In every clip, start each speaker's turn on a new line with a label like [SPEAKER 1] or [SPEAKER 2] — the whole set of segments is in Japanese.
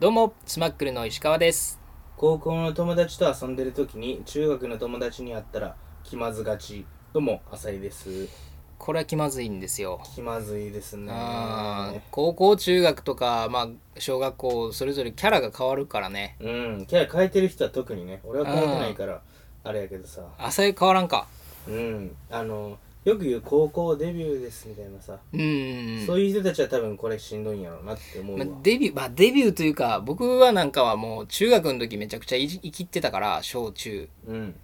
[SPEAKER 1] どうも、スマックルの石川です。
[SPEAKER 2] 高校の友達と遊んでる時に中学の友達に会ったら気まずがちどうも浅井です
[SPEAKER 1] これは気まずいんですよ。
[SPEAKER 2] 気まずいですね
[SPEAKER 1] あー高校、中学とか、まあ、小学校、それぞれキャラが変わるからね。
[SPEAKER 2] うんキャラ変えてる人は特にね俺は変えてないからあれやけどさ
[SPEAKER 1] 浅い変わらんか。
[SPEAKER 2] うんあのよく言う高校デビューですみたいなさ、
[SPEAKER 1] うん。
[SPEAKER 2] そういう人たちは多分これしんどいんやろうなって思う
[SPEAKER 1] ま
[SPEAKER 2] わ、
[SPEAKER 1] あデビュー、まあ、デビューというか、僕はなんかはもう中学の時めちゃくちゃいじ生きってたから、小中。
[SPEAKER 2] うん。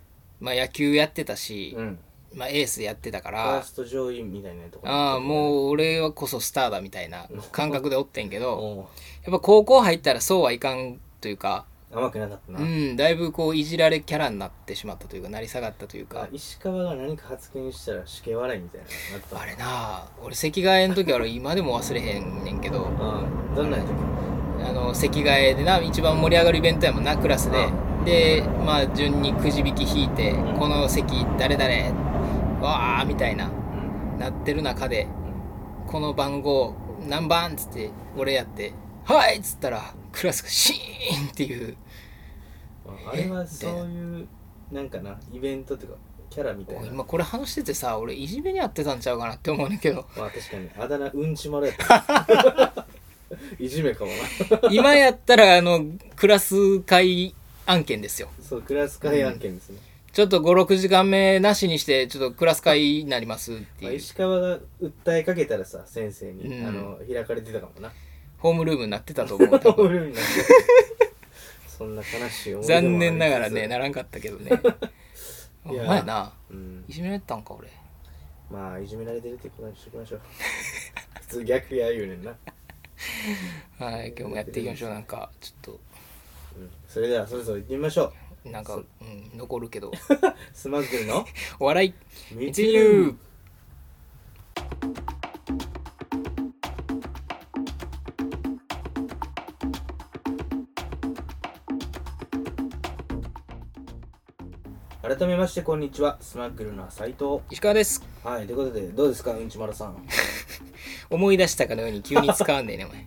[SPEAKER 1] まあ野球やってたし
[SPEAKER 2] う、ん。
[SPEAKER 1] まあエースでやってたか
[SPEAKER 2] ファー
[SPEAKER 1] ら、
[SPEAKER 2] スト上位みたいなとこ
[SPEAKER 1] ああ、
[SPEAKER 2] う
[SPEAKER 1] もう俺はこそスターだみたいな感覚でおってんけど、
[SPEAKER 2] お
[SPEAKER 1] やっぱ高校入ったらそうはいかんというか、
[SPEAKER 2] 甘くなかったな、
[SPEAKER 1] うん、だいぶこういじられキャラになってしまったというか、なり下がったというか、
[SPEAKER 2] 石川が何か発言したら死刑笑いみたいなのなった。
[SPEAKER 1] あれなあ俺席替えの時は俺今でも忘れへんねんけど。
[SPEAKER 2] うんどんなんやったっ
[SPEAKER 1] あの席替えでな一番盛り上がるイベントやもんなクラスで。でまあ順にくじ引き引いて
[SPEAKER 2] うん。
[SPEAKER 1] この席誰々わーみたいな
[SPEAKER 2] けうん。
[SPEAKER 1] なってる中でこの番号何番っつって俺やって「はい!」っつったらクラスがシーンっていう
[SPEAKER 2] あれはそういうなんかなイベントっていうかキャラみたいな。
[SPEAKER 1] 今これ話しててさ俺いじめにあってたんちゃうかなって思うねんけど。
[SPEAKER 2] まあ確かに。あだ名うんち丸やった。いじめかもな。
[SPEAKER 1] 今やったらあのクラス会案件ですよ。
[SPEAKER 2] そうクラス会案件ですね、
[SPEAKER 1] ちょっと56時間目なしにしてちょっとクラス会になりますって
[SPEAKER 2] まあ、
[SPEAKER 1] いう
[SPEAKER 2] 石川が訴えかけたらさ先生に、
[SPEAKER 1] うん。
[SPEAKER 2] あの開かれてたかもな。
[SPEAKER 1] ホームルームになってたと思う。多分
[SPEAKER 2] 俺になってそんな悲しい思い出もありつつ
[SPEAKER 1] 残念ながらねならんかったけどね。お前な
[SPEAKER 2] うん。
[SPEAKER 1] いじめられてたんか俺。
[SPEAKER 2] まあいじめられてるってことにしときましょう。普通逆や言うねんな、
[SPEAKER 1] はい今日もやっていきましょう。なんかちょっ
[SPEAKER 2] うん、それではそろそろ行ってみましょ
[SPEAKER 1] となんか、うん、残るけど。
[SPEAKER 2] う スマックルの？
[SPEAKER 1] お笑い。
[SPEAKER 2] 密
[SPEAKER 1] 密
[SPEAKER 2] 改めましてこんにちは。スマックルの斉藤。
[SPEAKER 1] 石川です。
[SPEAKER 2] はいということでどうですかうんちまるさん。
[SPEAKER 1] 思い出したかのように急に使わんでねお前。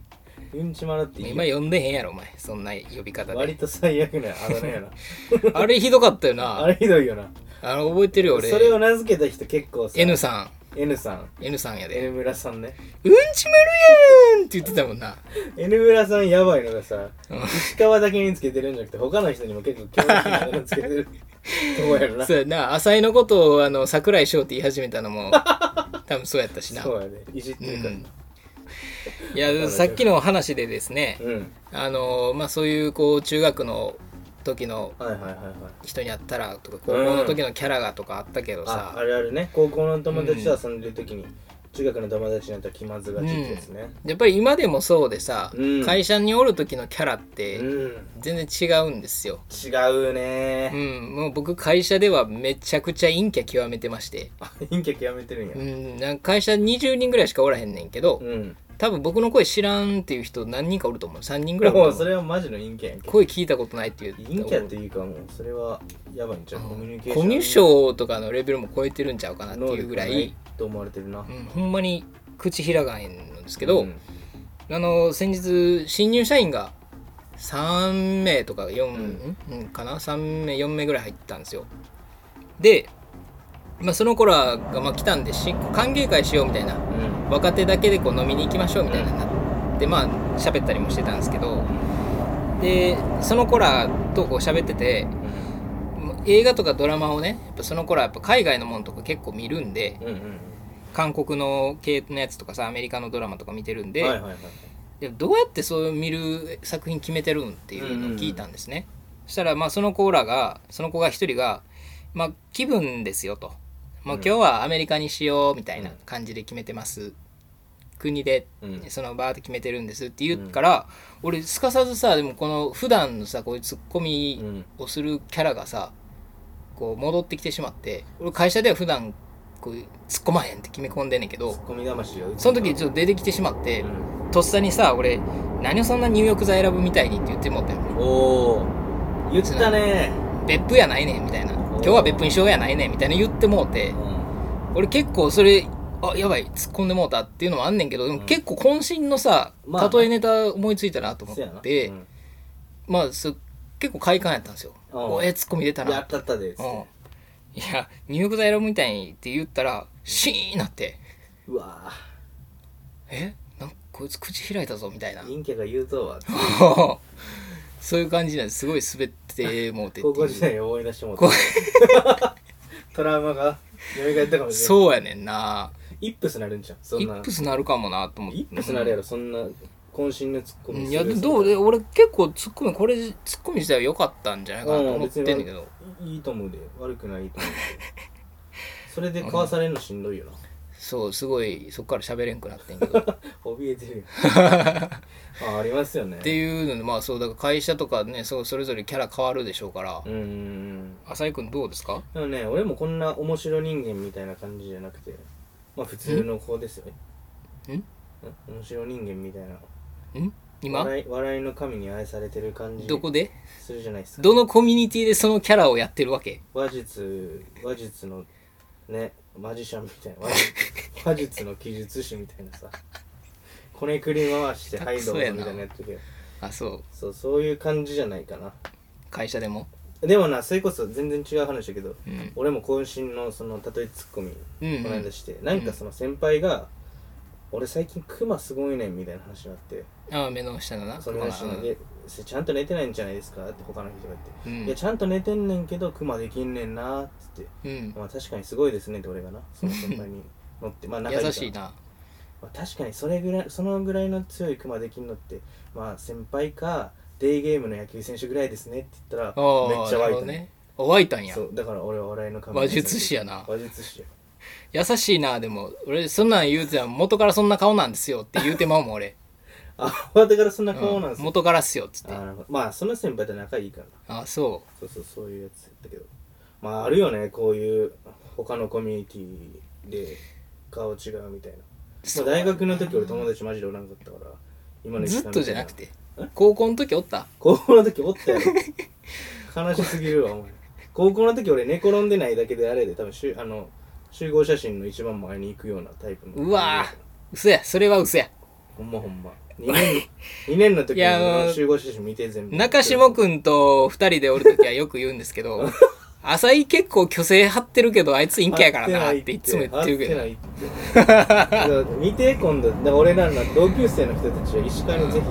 [SPEAKER 2] うんちまるって
[SPEAKER 1] 今呼んでへんやろお前。そんな呼び方で。
[SPEAKER 2] 割と最悪なあだ名やな。
[SPEAKER 1] あれひどかったよ
[SPEAKER 2] あ
[SPEAKER 1] な
[SPEAKER 2] れひどいよな。
[SPEAKER 1] あの覚えてるよ俺。
[SPEAKER 2] それを名付けた人結構さ
[SPEAKER 1] N さん。
[SPEAKER 2] N さん。
[SPEAKER 1] N さんやで。
[SPEAKER 2] N 村さんね。
[SPEAKER 1] うんちまるやんって言ってたもんな。
[SPEAKER 2] N 村さんやばいのがさ
[SPEAKER 1] うん。
[SPEAKER 2] 石川だけにつけてるんじゃなくて他の人にも結構興味あるのつけてる と思うやろな。
[SPEAKER 1] そうやな。浅井のことをあの桜井翔って言い始めたのも 多分そうやったしな。
[SPEAKER 2] そうやね。いじってるから。
[SPEAKER 1] うん。いやさっきの話でですね
[SPEAKER 2] うん。
[SPEAKER 1] あのまあそういうこう中学の時の人に会ったらとか高校の時のキャラがとかあったけど
[SPEAKER 2] あ
[SPEAKER 1] さ、
[SPEAKER 2] あるあるね。高校の友達と遊んでる時に、中学の友達になったら気まずがちですね。
[SPEAKER 1] やっぱり今でもそうでさ、
[SPEAKER 2] うん。
[SPEAKER 1] 会社におる時のキャラっ
[SPEAKER 2] う
[SPEAKER 1] て
[SPEAKER 2] ん、
[SPEAKER 1] 全然違うんですよ、
[SPEAKER 2] 違うね。
[SPEAKER 1] うん、もう僕会社ではめちゃくちゃ陰キャ極めてまして、
[SPEAKER 2] あ 陰キャ極めてるんや。
[SPEAKER 1] うん、なんか会社20人ぐらいしかおらへんねんけど、
[SPEAKER 2] うん
[SPEAKER 1] 多分僕の声知らんっていう人何人かおると思う。3人ぐらいお
[SPEAKER 2] もうそれはマジの陰キャやんけ。
[SPEAKER 1] 声聞いたことないっていう。
[SPEAKER 2] 陰キャっていうかもうそれはやばいんちゃう、コミュニケーション。
[SPEAKER 1] コミュ障とかのレベルも超えてるんちゃうかなっていうぐら
[SPEAKER 2] 能力がない
[SPEAKER 1] い、
[SPEAKER 2] と思われてるな、
[SPEAKER 1] うん、ほんまに口開かへんんですけど、
[SPEAKER 2] うん。
[SPEAKER 1] あの先日新入社員が3名とか4、うん。かな？3名4名ぐらい入ったんですよ。で、まあ、その子らがまあ来たんでし歓迎会しようみたいな。
[SPEAKER 2] うん。
[SPEAKER 1] 若手だけでこう飲みに行きましょうみたいななってまあ喋ったりもしてたんですけど。でその子らとこう喋ってて映画とかドラマをねやっぱその子らやっぱ海外のものとか結構見るんで
[SPEAKER 2] うんうん
[SPEAKER 1] 韓国の系のやつとかさアメリカのドラマとか見てるんで、
[SPEAKER 2] はいはいはい
[SPEAKER 1] でどうやってそういう見る作品決めてるんっていうのを聞いたんですね、そしたらまあその子らがその子が一人が「まあ、気分ですよ」と「もう
[SPEAKER 2] うん。
[SPEAKER 1] 今日はアメリカにしよう」みたいな感じで決めてます、国で
[SPEAKER 2] うん。
[SPEAKER 1] そのバーって決めてるんですって言うから、俺すかさずさでもこの普段のさこういうツッコミ
[SPEAKER 2] うん。
[SPEAKER 1] をするキャラがさこう戻ってきてしまって俺会社では普段こう突っ込まへんって決め込んでんねんけどその時ちょっと出てきてしまって、
[SPEAKER 2] うん。
[SPEAKER 1] とっさにさ俺何をそんな入浴剤選ぶみたいにって言ってもったよ
[SPEAKER 2] おお言ったね。
[SPEAKER 1] 別府やないねんみたいな今日は別府にしようやないねんみたいな言ってもうて。
[SPEAKER 2] うん。
[SPEAKER 1] 俺結構それあやばい突っ込んでもうたっていうのもあんねんけどでも
[SPEAKER 2] うん
[SPEAKER 1] 結構渾身のさ、
[SPEAKER 2] まあ
[SPEAKER 1] 例えネタ思いついたなと思って、
[SPEAKER 2] うん。
[SPEAKER 1] まあそ結構快感やったんですよ「
[SPEAKER 2] うん。
[SPEAKER 1] おえツッコミ出たな」
[SPEAKER 2] やったったでっつっ
[SPEAKER 1] うん。
[SPEAKER 2] て
[SPEAKER 1] いや入浴剤選ぶみたいにって言ったらシーンなって。
[SPEAKER 2] うわ「
[SPEAKER 1] えなんかこいつ口開いたぞ」みたいな。
[SPEAKER 2] 陰キャが言うとは
[SPEAKER 1] そういう感じなんです。すごい滑ってもうてっていう。
[SPEAKER 2] 高校時代を思い出してもら
[SPEAKER 1] こ
[SPEAKER 2] トラウマが蘇ったかもしれない
[SPEAKER 1] そうやねんな。
[SPEAKER 2] イップスなるんじゃんそんな。
[SPEAKER 1] イップスなるかもなと思って。
[SPEAKER 2] イップスなるやろそんな。渾身のツッコミ
[SPEAKER 1] うん。いやどうで俺結構ツッコミこれツッコミ自体は良かったんじゃないかなと思ってんだけど。
[SPEAKER 2] いいと思うで。悪くないと思う。でそれでかわされるのしんどいよな
[SPEAKER 1] そうすごいそっから喋れんくなってんけど。っ
[SPEAKER 2] 怯えてるよ。あありますよね。
[SPEAKER 1] ていうのでまあそうだから会社とかねそうそれぞれキャラ変わるでしょうから。
[SPEAKER 2] うん
[SPEAKER 1] 浅井君どうですか？
[SPEAKER 2] でもね俺もこんな面白人間みたいな感じじゃなくてまあ普通の子ですよね。
[SPEAKER 1] ん
[SPEAKER 2] ん？面白人間みたいな。ん
[SPEAKER 1] 今？
[SPEAKER 2] 笑い笑いの神に愛されてる感じ
[SPEAKER 1] どこで？す
[SPEAKER 2] るじゃないですか。
[SPEAKER 1] どのコミュニティでそのキャラをやってるわけ？
[SPEAKER 2] 話術話術のねマジシャンみたいな。話術の記述師みたいなさ。こねくり回して「はいどうぞ」みたいなやってるけど。
[SPEAKER 1] あそう。
[SPEAKER 2] そうそういう感じじゃないかな。
[SPEAKER 1] 会社でも？
[SPEAKER 2] でもなそれこそ全然違う話だけど
[SPEAKER 1] うん。
[SPEAKER 2] 俺も渾身のその例えツッコミ
[SPEAKER 1] うんうん。
[SPEAKER 2] この間して、なんかその先輩が「俺最近クマすごいねん」みたいな話になって
[SPEAKER 1] ああ目の下のな
[SPEAKER 2] その話
[SPEAKER 1] うん
[SPEAKER 2] で「ちゃんと寝てないんじゃないですか?」って他の人が言って「
[SPEAKER 1] うん。
[SPEAKER 2] いやちゃんと寝てんねんけどクマできんねんな」っつって。
[SPEAKER 1] うん。
[SPEAKER 2] まあ確かにすごいですねって俺がなその先輩に。乗って。まあ仲
[SPEAKER 1] 優しいな。
[SPEAKER 2] まあ、確かにそれぐらいそのぐらいの強いクマできんのってまあ先輩かデーゲームの野球選手ぐらいですねって言ったら
[SPEAKER 1] ああ
[SPEAKER 2] めっちゃ湧いた。ね。
[SPEAKER 1] 湧いたんや。
[SPEAKER 2] そうだから俺は笑いの神
[SPEAKER 1] 話術師やな。
[SPEAKER 2] 話術師や。
[SPEAKER 1] 優しいなでも。俺そんなん言うてたら元からそんな顔なんですよって言うてまうもん俺
[SPEAKER 2] あだからそんな顔なんですよ、
[SPEAKER 1] うん元からっすよっつって。
[SPEAKER 2] あまあその先輩と仲いいから。な
[SPEAKER 1] あそ
[SPEAKER 2] そうそうそういうやつやったけど。まああるよねこういう他のコミュニティで顔違うみたいな。
[SPEAKER 1] そう
[SPEAKER 2] まあ大学の時俺友達マジでおらんかったから今の
[SPEAKER 1] うずっとじゃなく
[SPEAKER 2] て。
[SPEAKER 1] て高校の時おった？
[SPEAKER 2] 高校の時おったよ。悲しすぎるわお前。高校の時俺寝転んでないだけであれで多分しゅあの集合写真の一番前に行くようなタイプの。
[SPEAKER 1] うわ嘘や。それは嘘や。
[SPEAKER 2] ほんまほんま2年二年の時の集合写真見て全部。
[SPEAKER 1] 中下くんと二人でおる時はよく言うんですけど 浅井結構虚勢張ってるけどあいつ陰キャやからなっていつも言ってるけど。
[SPEAKER 2] 会ってないって見て今度だから俺らの同級生の人たちは石川にぜひ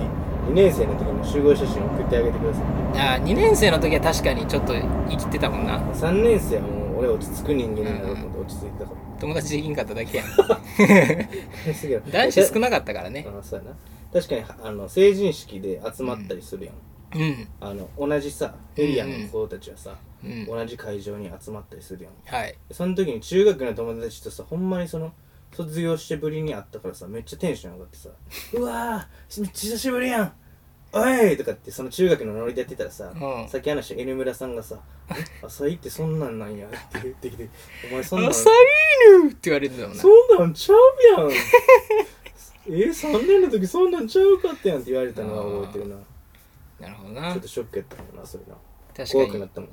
[SPEAKER 2] 2年生の時の集合写真送ってあげてください。
[SPEAKER 1] あ2年生の時は確かにちょっと生きてたもんな。
[SPEAKER 2] 3年生はもう俺落ち着く人間になろうと思って落ち着いてたから。
[SPEAKER 1] 友達できんかっただけやん。
[SPEAKER 2] すげえ
[SPEAKER 1] 男子少なかったからね。
[SPEAKER 2] あそうやな確かにあの成人式で集まったりするやん、
[SPEAKER 1] うん。
[SPEAKER 2] あの同じさエリアの子たちはさ、
[SPEAKER 1] うん
[SPEAKER 2] 同じ会場に集まったりするやん。
[SPEAKER 1] はい。
[SPEAKER 2] その時に中学の友達とさほんまにその卒業してぶりに会ったからさめっちゃテンション上がってさ「うわーめっちゃ久しぶりやんおい!」とかってその中学のノリでやってたらさ、
[SPEAKER 1] うん。
[SPEAKER 2] さっき話した N 村さんがさ「え浅井ってそんなんなんや」って言ってきて「お前そんなん
[SPEAKER 1] 浅いぬって言われてたもんな。
[SPEAKER 2] そんなんちゃうやん え3年の時そんなんちゃうかったやんって言われたのは覚えてるな。
[SPEAKER 1] なるほどな。
[SPEAKER 2] ちょっとショックやったもんなそれな。
[SPEAKER 1] 確かに。
[SPEAKER 2] 怖くなったもん。い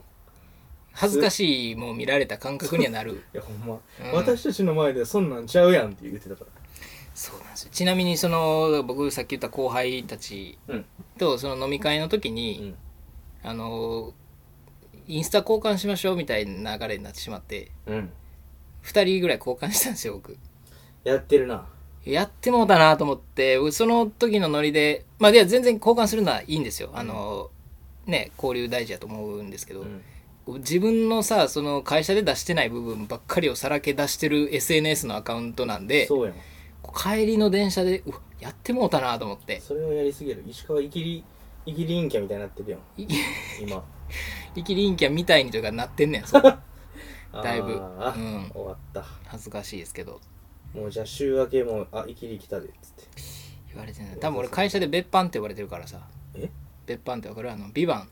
[SPEAKER 1] 恥ずかしいもん見られた感覚にはなる。
[SPEAKER 2] やほんま、
[SPEAKER 1] うん。
[SPEAKER 2] 私たちの前ではそんなんちゃうやんって言ってたから。
[SPEAKER 1] そうなんですよ。ちなみにその僕さっき言った後輩たち
[SPEAKER 2] うん。
[SPEAKER 1] とその飲み会の時
[SPEAKER 2] う
[SPEAKER 1] に、
[SPEAKER 2] ん。
[SPEAKER 1] あのインスタ交換しましょうみたいな流れになってしまって
[SPEAKER 2] うん。
[SPEAKER 1] 2人ぐらい交換したんですよ僕。
[SPEAKER 2] やってるな
[SPEAKER 1] やってもうたなと思ってその時のノリでまあいや全然交換するのはいいんですよ。あの、ね交流大事だと思うんですけど、
[SPEAKER 2] うん。
[SPEAKER 1] 自分のさその会社で出してない部分ばっかりをさらけ出してる SNS のアカウントなんで帰りの電車でうわやってもうたなと思って。
[SPEAKER 2] それをやりすぎる石川いきりいきり陰キャみたいになってるやん。
[SPEAKER 1] い
[SPEAKER 2] 今。
[SPEAKER 1] 生きりんきゃみたいにというかなってんねんそう だいぶ。うん。
[SPEAKER 2] 終わった。
[SPEAKER 1] 恥ずかしいですけど
[SPEAKER 2] もうじゃあ週明けもあいきり来たでっつって。
[SPEAKER 1] 言われてない。多分俺会社で別班って呼ばれてるからさ。
[SPEAKER 2] え？
[SPEAKER 1] 別班ってわかる？あの「ビバン。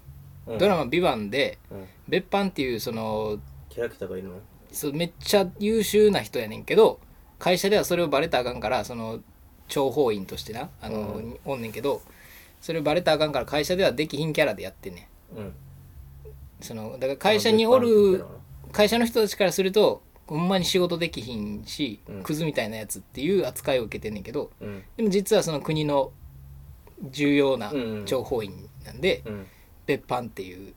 [SPEAKER 2] うん。
[SPEAKER 1] ドラマ「ビバンで
[SPEAKER 2] うん。
[SPEAKER 1] 別班っていうその
[SPEAKER 2] キャラクターがいるの？
[SPEAKER 1] そうめっちゃ優秀な人やねんけど会社ではそれをバレたらあかんからその諜報員としてなあの、
[SPEAKER 2] うん。
[SPEAKER 1] おんねんけどそれをバレたらあかんから会社ではできひんキャラでやってんね
[SPEAKER 2] うん。
[SPEAKER 1] んそのだから会社におる会社の人たちからするとほんまに仕事できひんし、
[SPEAKER 2] うん。
[SPEAKER 1] クズみたいなやつっていう扱いを受けてんねんけど
[SPEAKER 2] うん。
[SPEAKER 1] でも実はその国の重要な
[SPEAKER 2] うん。うん
[SPEAKER 1] 諜報員なんで、
[SPEAKER 2] うん。
[SPEAKER 1] 別班っていう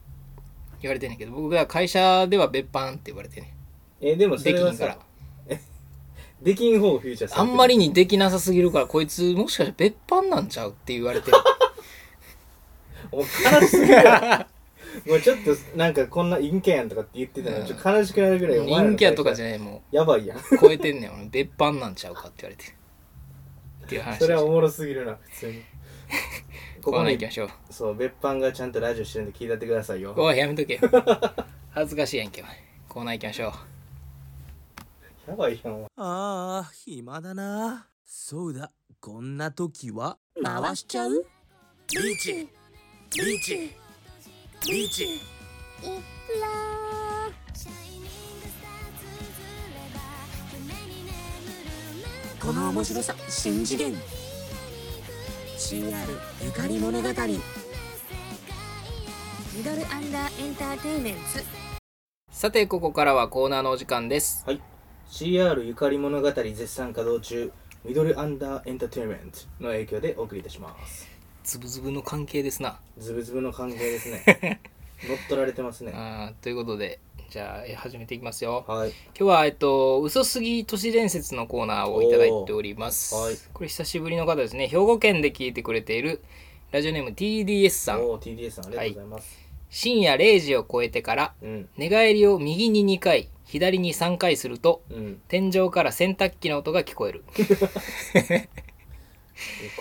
[SPEAKER 1] 言われてんねんけど僕が会社では別班って言われてんね
[SPEAKER 2] えでもそれは
[SPEAKER 1] できひんから。
[SPEAKER 2] さ できん方をフューチャー
[SPEAKER 1] あんまりにできなさすぎるからこいつもしかして別班なんちゃうって言われてる。
[SPEAKER 2] もう悲しすぎるわ もうちょっとなんかこんな陰キャやんとかって言ってたのちょっと悲しくなるぐらいお前らの
[SPEAKER 1] 人気やとかじ
[SPEAKER 2] ゃ
[SPEAKER 1] ゃないも
[SPEAKER 2] やばいやん。
[SPEAKER 1] う超えてんねん俺。別班なんちゃうかって言われて。るっていう話。
[SPEAKER 2] それはおもろすぎるな普通に。ここに
[SPEAKER 1] コーナー行きましょう。
[SPEAKER 2] そう別班がちゃんとラジオしてるんで聞いてってくださいよ。
[SPEAKER 1] おいやめとけよ。恥ずかしいやんけお前。コーナー行きましょう。
[SPEAKER 2] やばいやんお前。
[SPEAKER 3] ああ、暇だな。そうだ、こんな時は回しちゃう？リーチ。リーチリーチ。
[SPEAKER 4] いくら
[SPEAKER 3] この面白さ、新次元 CR ゆかり物語。
[SPEAKER 4] ミドルアンダーエンターテイメンツ。
[SPEAKER 1] さてここからはコーナーのお時間です。
[SPEAKER 2] はい。CR ゆかり物語絶賛稼働中。ミドルアンダーエンターテインメントの影響でお送りいたします
[SPEAKER 1] ズブズブの関係ですな。
[SPEAKER 2] ズブズブの関係ですね。乗っ取られてますね。
[SPEAKER 1] あーということでじゃあえ始めていきますよ。
[SPEAKER 2] はい。
[SPEAKER 1] 今日はえっと嘘すぎ都市伝説のコーナーをいただいております、
[SPEAKER 2] はい。
[SPEAKER 1] これ久しぶりの方ですね。兵庫県で聞いてくれているラジオネーム TDS さん。
[SPEAKER 2] TDS さんありがとうございます、
[SPEAKER 1] 深夜0時を超えてから
[SPEAKER 2] うん。
[SPEAKER 1] 寝返りを右に2回左に3回すると
[SPEAKER 2] うん。
[SPEAKER 1] 天井から洗濯機の音が聞こえる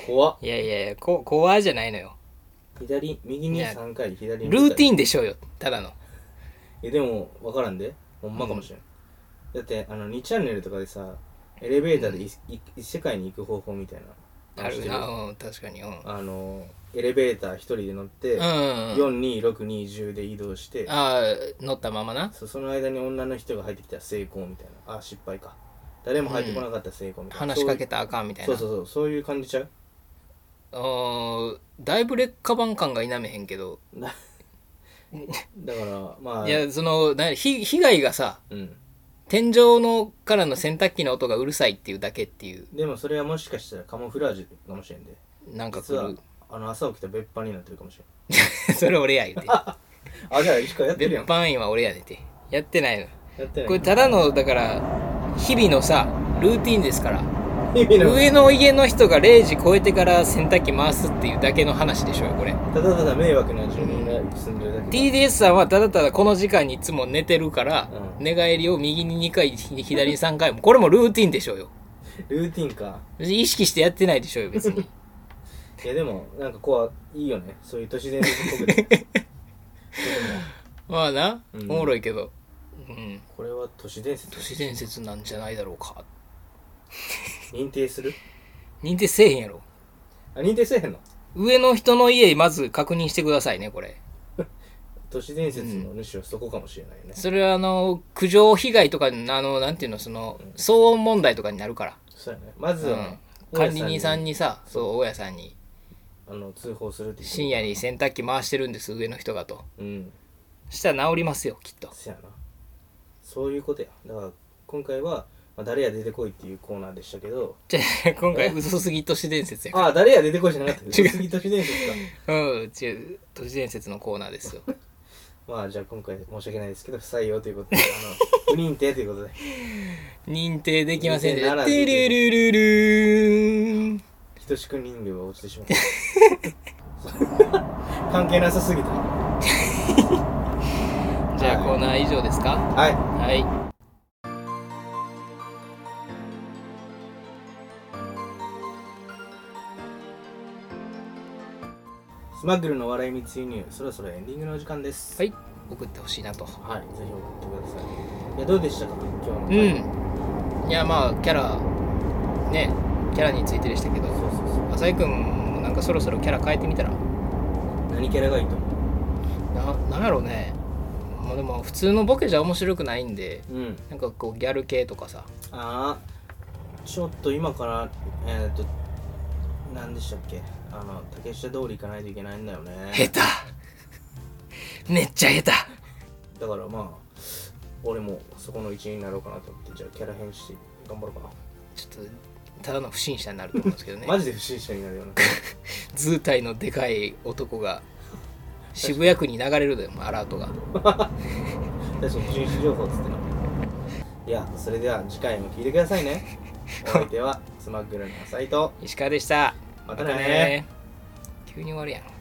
[SPEAKER 2] 怖っ。
[SPEAKER 1] いやいやいやこ怖じゃないのよ。
[SPEAKER 2] 左右に
[SPEAKER 1] いや
[SPEAKER 2] 3回左に
[SPEAKER 1] ルーティ
[SPEAKER 2] ン
[SPEAKER 1] ンでしょうよ。ただの。
[SPEAKER 2] えでも分からんで。ほんまかもしれん、だってあの2チャンネルとかでさエレベーターでいい異世界に行く方法みたいな
[SPEAKER 1] ある
[SPEAKER 2] 知って
[SPEAKER 1] なうん確かに。うん。
[SPEAKER 2] あのエレベーター一人で乗って、
[SPEAKER 1] うん。うん
[SPEAKER 2] 426210で移動して
[SPEAKER 1] ああ乗ったままな。
[SPEAKER 2] そうその間に女の人が入ってきたら成功みたいな。あ失敗か誰も入ってこなかったら成功みたいな、
[SPEAKER 1] 話しかけたらあかんみたいな。
[SPEAKER 2] そうそうそう。そういう感じちゃう？
[SPEAKER 1] あーだいぶ劣化版感が否めへんけど。
[SPEAKER 2] だだからまあ。
[SPEAKER 1] いやそのなひ被害がさ
[SPEAKER 2] うん。
[SPEAKER 1] 天井のからの洗濯機の音がうるさいっていうだけっていう。
[SPEAKER 2] でもそれはもしかしたらカモフラージュかもしれんで。
[SPEAKER 1] なんか来
[SPEAKER 2] 実は
[SPEAKER 1] る
[SPEAKER 2] あの朝起きた別班になってるかもしれん。
[SPEAKER 1] それ俺や言うて。
[SPEAKER 2] あじゃあ石川やってる
[SPEAKER 1] 別
[SPEAKER 2] やん。
[SPEAKER 1] 班員は俺やでて。やってないの。
[SPEAKER 2] やってない。
[SPEAKER 1] これただのだから日々のさルーティンですから。上の家の人が0時超えてから洗濯機回すっていうだけの話でしょうよこれ。
[SPEAKER 2] ただただ迷惑な住人が住んでるだけ
[SPEAKER 1] TDS さんはただただこの時間にいつも寝てるから、
[SPEAKER 2] うん。
[SPEAKER 1] 寝返りを右に2回左に3回もこれもルーティンでしょうよ。
[SPEAKER 2] ルーティンか。
[SPEAKER 1] 意識してやってないでしょうよ別に。
[SPEAKER 2] いやでもなんかこういいよね。そういう都市伝説っぽく て
[SPEAKER 1] まあな、
[SPEAKER 2] うん。
[SPEAKER 1] おもろいけどうん。
[SPEAKER 2] これは都市伝説？
[SPEAKER 1] 都市伝説なんじゃないだろうか。
[SPEAKER 2] 認定する？
[SPEAKER 1] 認定せえへんやろ。
[SPEAKER 2] あ認定せえへんの？
[SPEAKER 1] 上の人の家まず確認してくださいねこれ。
[SPEAKER 2] 都市伝説の主はそこかもしれないよね、
[SPEAKER 1] それはあの苦情被害とかあのなんていうのその騒音問題とかになるから、
[SPEAKER 2] そうやね。まずはね、
[SPEAKER 1] うん、管理人さん
[SPEAKER 2] に
[SPEAKER 1] にさそう大家さんに。
[SPEAKER 2] あの通報するって
[SPEAKER 1] 深夜に洗濯機回してるんです上の人がと。
[SPEAKER 2] うん。
[SPEAKER 1] したら治りますよきっと。
[SPEAKER 2] そやなそういうことや。だから今回は、まあ、誰や出てこいっていうコーナーでしたけど。
[SPEAKER 1] じゃあ今回嘘すぎ都市伝説やか
[SPEAKER 2] ああ誰や出てこいじゃなかった
[SPEAKER 1] 違う
[SPEAKER 2] 次都市伝説か。ら
[SPEAKER 1] うん違う都市伝説のコーナーですよ。
[SPEAKER 2] まあじゃあ今回申し訳ないですけど不採用ということであの 不認定ということで。
[SPEAKER 1] 認定できませんでした。テルルルルーン。
[SPEAKER 2] ひとしく人形が落ちてしまった。関係なさすぎた
[SPEAKER 1] じゃあコーナー以上ですか？
[SPEAKER 2] はい。
[SPEAKER 1] はい。
[SPEAKER 2] スマッグルの笑い密輸入そろそろエンディングのお時間です。
[SPEAKER 1] はい。送ってほしいなと。
[SPEAKER 2] はい、ぜひ送ってください。いや、どうでしたか、今日の
[SPEAKER 1] う
[SPEAKER 2] 回。
[SPEAKER 1] ん。いやまあキャラねキャラについてでしたけど。
[SPEAKER 2] そうそうそう。
[SPEAKER 1] 浅井君もなんかそろそろキャラ変えてみたら？
[SPEAKER 2] 何キャラがいいと思
[SPEAKER 1] ななんやろうねまあでも普通のボケじゃ面白くないんで
[SPEAKER 2] ううん。
[SPEAKER 1] なんかこうギャル系とかさ
[SPEAKER 2] ああ、ちょっと今から、えっ、と、何でしたっけ？あの、竹下通り行かないといけないんだよね。
[SPEAKER 1] 下手めっちゃ下手
[SPEAKER 2] だからまあ、俺もそこの一員になろうかなと思って、じゃあキャラ変して頑張ろうかな。
[SPEAKER 1] ちょっとただの不審者になると思うんですけどね
[SPEAKER 2] マジで不審者になるような。
[SPEAKER 1] 図体のでかい男が渋谷区に流れるでアラートが。
[SPEAKER 2] 確かに巡視情報っつってないやそれでは次回も聞いてくださいね。お相手はスマッグルの斉藤。
[SPEAKER 1] 石川でした。
[SPEAKER 2] またね。
[SPEAKER 1] 急に終わるやん